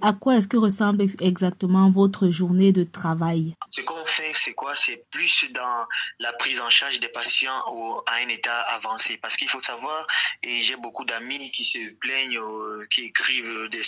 À quoi est-ce que ressemble exactement votre journée de travail? Fait, c'est quoi? C'est plus dans la prise en charge des patients à un état avancé. Parce qu'il faut savoir, et j'ai beaucoup d'amis qui se plaignent, euh, qui écrivent des,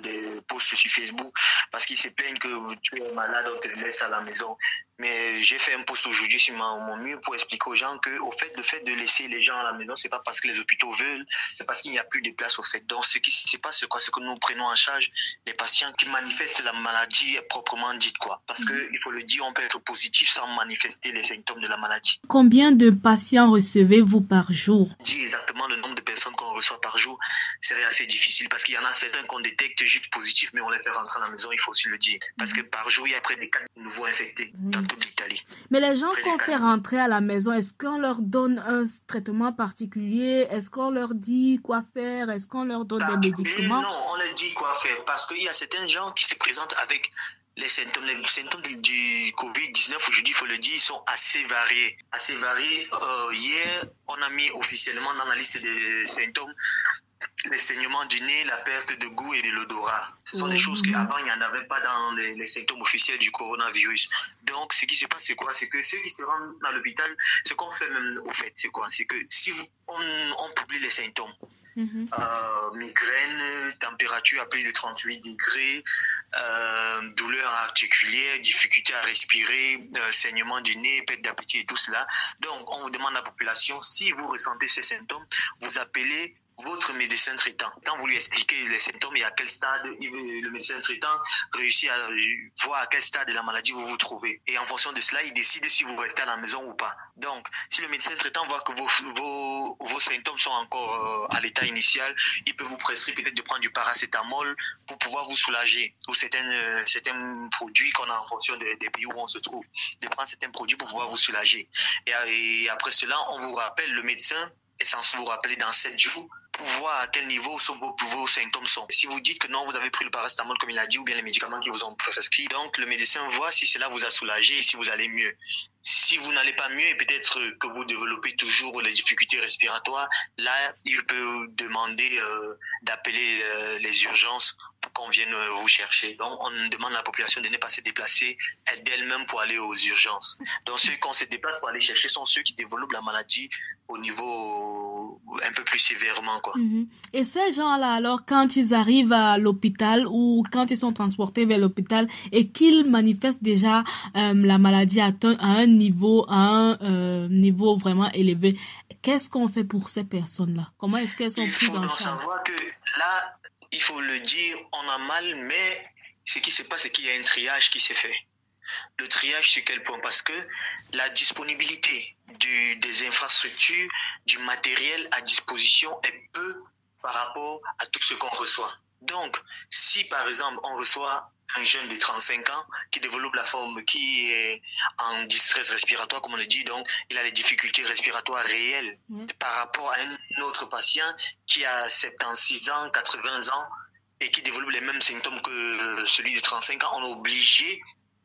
des posts sur Facebook, parce qu'ils se plaignent que tu es malade, on te laisse à la maison. Mais j'ai fait un post aujourd'hui sur mon mur pour expliquer aux gens que, au fait, le fait de laisser les gens à la maison, c'est pas parce que les hôpitaux veulent, c'est parce qu'il n'y a plus de place au fait. Donc, ce qui se passe, c'est quoi? C'est que nous prenons en charge les patients qui manifestent la maladie proprement dite, quoi. Parce que, mhm. il faut le dire, on peut être positif sans manifester les symptômes de la maladie. Combien de patients recevez-vous par jour? Dis exactement le nombre de personnes qu'on reçoit par jour. C'est assez difficile parce qu'il y en a certains qu'on détecte juste positifs, mais on les fait rentrer à la maison, il faut aussi le dire. Parce que par jour, il y a près de 4 nouveaux infectés. Mhm. Mais les gens qu'on fait rentrer à la maison, est-ce qu'on leur donne un traitement particulier? Est-ce qu'on leur dit quoi faire? Est-ce qu'on leur donne des médicaments? Non, on leur dit quoi faire parce qu'il y a certains gens qui se présentent avec les symptômes, les symptômes du Covid-19, aujourd'hui, il faut le dire, sont assez variés. Assez variés. Euh, hier, on a mis officiellement dans la liste des symptômes les saignements du nez, la perte de goût et de l'odorat. Ce sont des choses qu'avant, il n'y en avait pas dans les, symptômes officiels du coronavirus. Donc, ce qui se passe, c'est quoi? C'est que ceux qui se rendent à l'hôpital, ce qu'on fait même au fait, c'est quoi? C'est que si on, publie les symptômes, mhm. euh, migraine, température à plus de 38 degrés, euh, douleur articulaire, difficulté à respirer, euh, saignement du nez, perte d'appétit et tout cela. Donc, on vous demande à la population, si vous ressentez ces symptômes, vous appelez votre médecin traitant. Quand vous lui expliquez les symptômes et à quel stade le médecin traitant réussit à voir à quel stade de la maladie vous vous trouvez. Et en fonction de cela, il décide si vous restez à la maison ou pas. Donc, si le médecin traitant voit que vos, vos, vos symptômes sont encore euh, à l'état initial, il peut vous prescrire peut-être de prendre du paracétamol pour pouvoir vous soulager ou certains, euh, certains produits qu'on a en fonction des pays où on se trouve. De prendre certains produits pour pouvoir vous soulager. Et, après cela, on vous rappelle, le médecin est censé vous rappeler dans 7 jours pour voir à quel niveau vos, vos symptômes sont. Si vous dites que non, vous avez pris le paracétamol comme il a dit, ou bien les médicaments qui vous ont prescrit, donc le médecin voit si cela vous a soulagé et si vous allez mieux. Si vous n'allez pas mieux et peut-être que vous développez toujours les difficultés respiratoires, là, il peut demander euh, d'appeler euh, les urgences pour qu'on vienne euh, vous chercher. Donc, on demande à la population de ne pas se déplacer d'elle-même pour aller aux urgences. Donc, ceux qu'on se déplace pour aller chercher sont ceux qui développent la maladie au niveau un peu plus sévèrement. Quoi. Mhm. Et ces gens-là, alors, quand ils arrivent à l'hôpital ou quand ils sont transportés vers l'hôpital et qu'ils manifestent déjà euh, la maladie à, un niveau, à un euh, niveau vraiment élevé, qu'est-ce qu'on fait pour ces personnes-là? Comment est-ce qu'elles sont prises en charge? Il faut savoir que là, il faut le dire, on a mal, mais ce qui se passe, c'est qu'il y a un triage qui s'est fait. Le triage, c'est quel point? Parce que la disponibilité des infrastructures, du matériel à disposition est peu par rapport à tout ce qu'on reçoit. Donc, si par exemple on reçoit un jeune de 35 ans qui développe la forme, qui est en distress respiratoire, comme on le dit, donc il a des difficultés respiratoires réelles par rapport à un autre patient qui a 76 ans, 80 ans et qui développe les mêmes symptômes que celui de 35 ans, on est obligé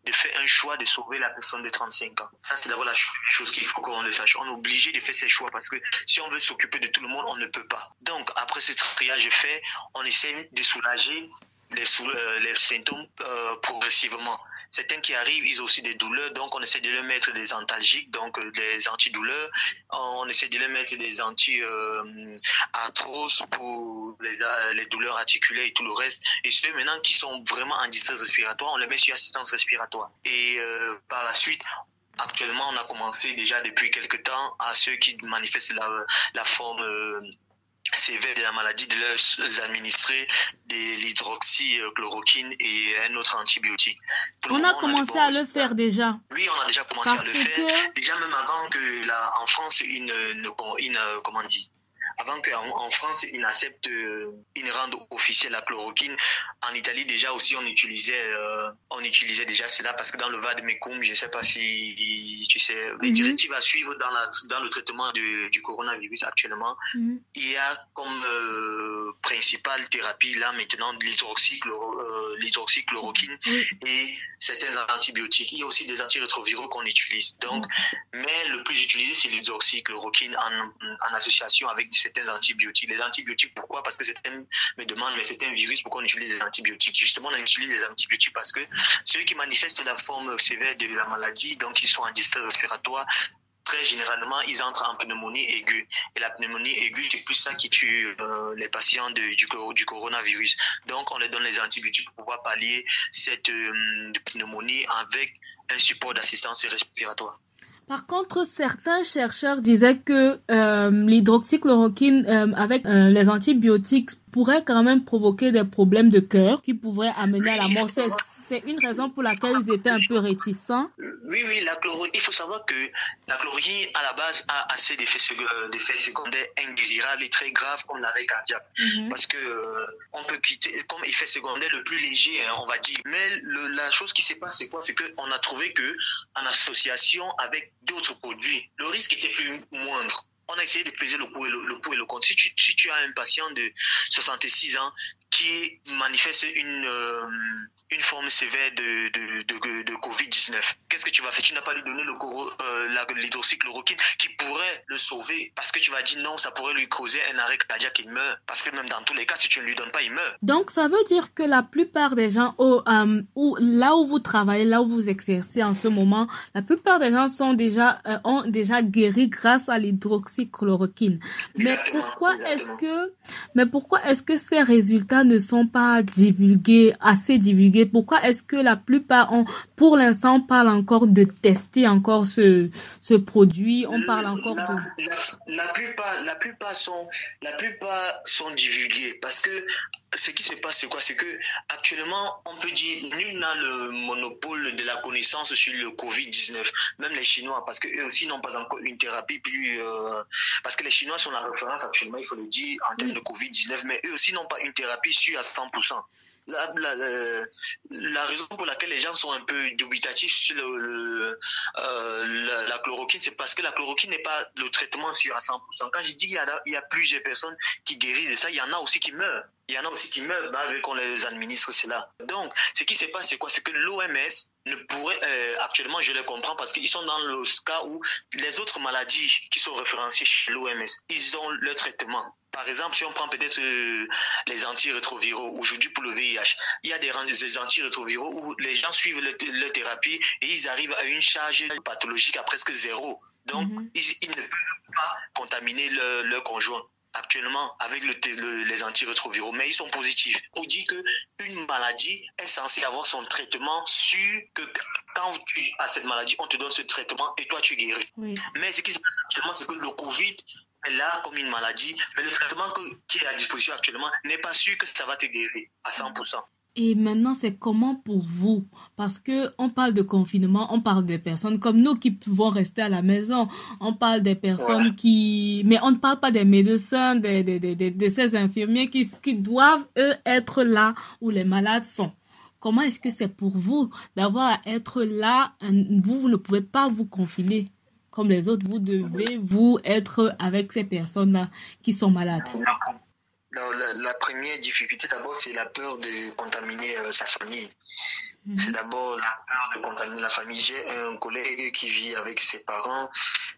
de faire un choix de sauver la personne de 35 ans. Ça, c'est d'abord la chose qu'il faut qu'on le sache. On est obligé de faire ces choix parce que si on veut s'occuper de tout le monde, on ne peut pas. Donc, après ce triage fait, on essaie de soulager les, euh, les symptômes euh, progressivement. Certains qui arrivent, ils ont aussi des douleurs, donc on essaie de leur mettre des antalgiques, donc euh, des antidouleurs. On essaie de leur mettre des anti-arthroses pour les, les, douleurs articulaires et tout le reste. Et ceux maintenant qui sont vraiment en distress respiratoire, on les met sur assistance respiratoire. Et par la suite, Actuellement, on a commencé déjà depuis quelques temps à ceux qui manifestent la forme sévère de la maladie de leur administrer de l'hydroxychloroquine et un autre antibiotique. on a commencé à le faire déjà. Oui, on a déjà commencé à le faire. Déjà même avant que la, en France, une, une, une comment on dit, avant qu'en en France, ils n'acceptent, euh, ils ne rendent officiel la chloroquine. En Italie, déjà aussi, on utilisait, euh, on utilisait déjà cela parce que dans le VAD Mecum, je ne sais pas si tu sais, les mhm. directives à suivre dans, la, dans le traitement du coronavirus actuellement, mhm. il y a comme euh, principale thérapie là maintenant l'hydroxychloroquine et certains antibiotiques. Il y a aussi des antirétroviraux qu'on utilise. Donc, mais le plus utilisé, c'est l'hydroxychloroquine en, en association avec des certains antibiotiques. Les antibiotiques, pourquoi? Parce que certains me demandent, mais c'est un virus, pourquoi on utilise les antibiotiques? Justement, on utilise les antibiotiques parce que ceux qui manifestent la forme sévère de la maladie, donc ils sont en distress respiratoire, très généralement, ils entrent en pneumonie aiguë. Et la pneumonie aiguë, c'est plus ça qui tue euh, les patients du, du, coronavirus. Donc, on leur donne les antibiotiques pour pouvoir pallier cette euh, pneumonie avec un support d'assistance respiratoire. Par contre, certains chercheurs disaient que euh, l'hydroxychloroquine euh, avec euh, les antibiotiques pourrait quand même provoquer des problèmes de cœur qui pourraient amener à la mort. C'est une raison pour laquelle ils étaient un peu réticents. Oui, oui, la il faut savoir que la chloroquine, à la base, a assez d'effets secondaires indésirables et très graves comme l'arrêt cardiaque. Mhm. Parce que on peut quitter, comme effet secondaire le plus léger, hein, on va dire. Mais le, la chose qui s'est passée, c'est quoi? C'est qu'on a trouvé que en association avec d'autres produits, le risque était plus moindre on a essayé de peser le pour et le, le, contre. Si tu, si tu as un patient de 66 ans qui manifeste une, euh, une forme sévère de, de, de, de Covid-19. Qu'est-ce que tu vas faire? Tu n'as pas lui donné euh, l'hydroxychloroquine qui pourrait le sauver parce que tu vas dire non, ça pourrait lui causer un arrêt cardiaque, il meurt. Parce que même dans tous les cas, si tu ne lui donnes pas, il meurt. Donc ça veut dire que la plupart des gens, au, euh, où, là où vous travaillez, là où vous exercez en ce moment, la plupart des gens sont déjà, ont déjà guéri grâce à l'hydroxychloroquine. Mais pourquoi est-ce que, mais pourquoi est-ce que ces résultats ne sont pas divulgués, assez divulgués pourquoi est-ce que la plupart, ont, pour l'instant, on parle encore de tester encore ce, ce produit? On parle encore la, de... La, plupart, la, plupart sont, la plupart sont divulgués parce que ce qui se passe, c'est quoi? C'est que actuellement, on peut dire, nul n'a le monopole de la connaissance sur le Covid-19, même les Chinois, parce qu'eux aussi n'ont pas encore une thérapie plus... Euh, parce que les Chinois sont la référence actuellement, il faut le dire, en termes de Covid-19, mais eux aussi n'ont pas une thérapie sûre à 100% la, la, la, raison pour laquelle les gens sont un peu dubitatifs sur le, euh, la, chloroquine, c'est parce que la chloroquine n'est pas le traitement sûr à 100%. Quand je dis qu'il y, a, plusieurs personnes qui guérissent de ça, il y en a aussi qui meurent. Il y en a aussi qui meurent malgré qu'on les administre cela. Donc, ce qui se passe, c'est quoi? C'est que l'OMS ne pourrait, euh, actuellement, je le comprends parce qu'ils sont dans le cas où les autres maladies qui sont référencées chez l'OMS, ils ont le traitement. Par exemple, si on prend peut-être euh, les antirétroviraux, aujourd'hui pour le VIH, il y a des, des antirétroviraux où les gens suivent leur thérapie et ils arrivent à une charge pathologique à presque zéro. Donc, mhm. ils, ne peuvent pas contaminer leur conjoint actuellement avec le, les antirétroviraux, mais ils sont positifs. On dit que une maladie est censée avoir son traitement sur que quand tu as cette maladie, on te donne ce traitement et toi tu guéris. Mais ce qui se passe actuellement, c'est que le Covid est là comme une maladie, mais le traitement qui est à disposition actuellement n'est pas sûr que ça va te guérir à 100%. Et maintenant, c'est comment pour vous? Parce que on parle de confinement, on parle des personnes comme nous qui pouvons rester à la maison. On parle des personnes qui, mais on ne parle pas des médecins, des, des, des, de ces infirmiers qui, qui doivent eux être là où les malades sont. Comment est-ce que c'est pour vous d'avoir à être là Vous, vous ne pouvez pas vous confiner comme les autres. Vous devez vous être avec ces personnes-là qui sont malades. La, première difficulté, d'abord, c'est la peur de contaminer euh, sa famille. Mhm. C'est d'abord la peur de contaminer la famille. J'ai un collègue qui vit avec ses parents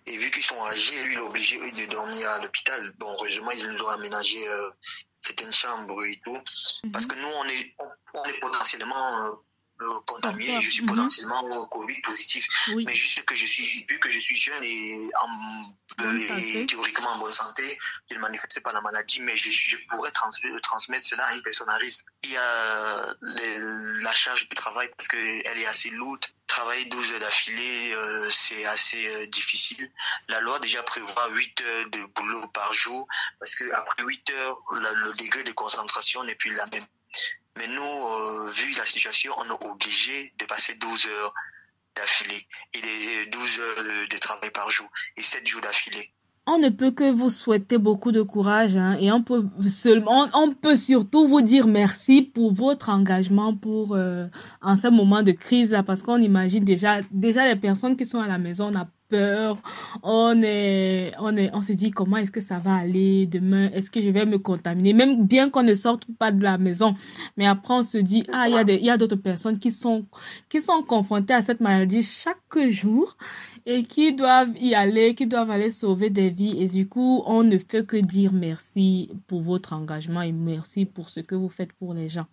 et vu qu'ils sont âgés, lui, il est obligé de dormir à l'hôpital. Bon, heureusement, ils nous ont aménagé euh, certaines chambres et tout. Mhm. Parce que nous, on est, on, est potentiellement euh, contaminé, je suis mhm. potentiellement Covid positif. Mais juste que je suis, vu que je suis jeune et, en, théoriquement en bonne santé, je ne manifeste pas la maladie, mais je, pourrais transmettre, cela à une personne à risque. Il y a la charge de travail parce qu'elle est assez lourde. Travailler 12 heures d'affilée, euh, c'est assez euh, difficile. La loi déjà prévoit 8 heures de boulot par jour parce que après 8 heures, le degré de concentration n'est plus la même. Mais nous, euh, vu la situation, on est obligé de passer 12 heures d'affilée et 12 heures de travail par jour et 7 jours d'affilée. On ne peut que vous souhaiter beaucoup de courage hein, et on peut seulement, on peut surtout vous dire merci pour votre engagement pour euh, en ce moment de crise parce qu'on imagine déjà déjà les personnes qui sont à la maison, on peur, on est, on est, on se dit comment est-ce que ça va aller demain, est-ce que je vais me contaminer, même bien qu'on ne sorte pas de la maison. Mais après, on se dit, ah, il y a des, il y a d'autres personnes qui sont, qui sont confrontées à cette maladie chaque jour et qui doivent y aller, qui doivent aller sauver des vies. Et du coup, on ne fait que dire merci pour votre engagement et merci pour ce que vous faites pour les gens.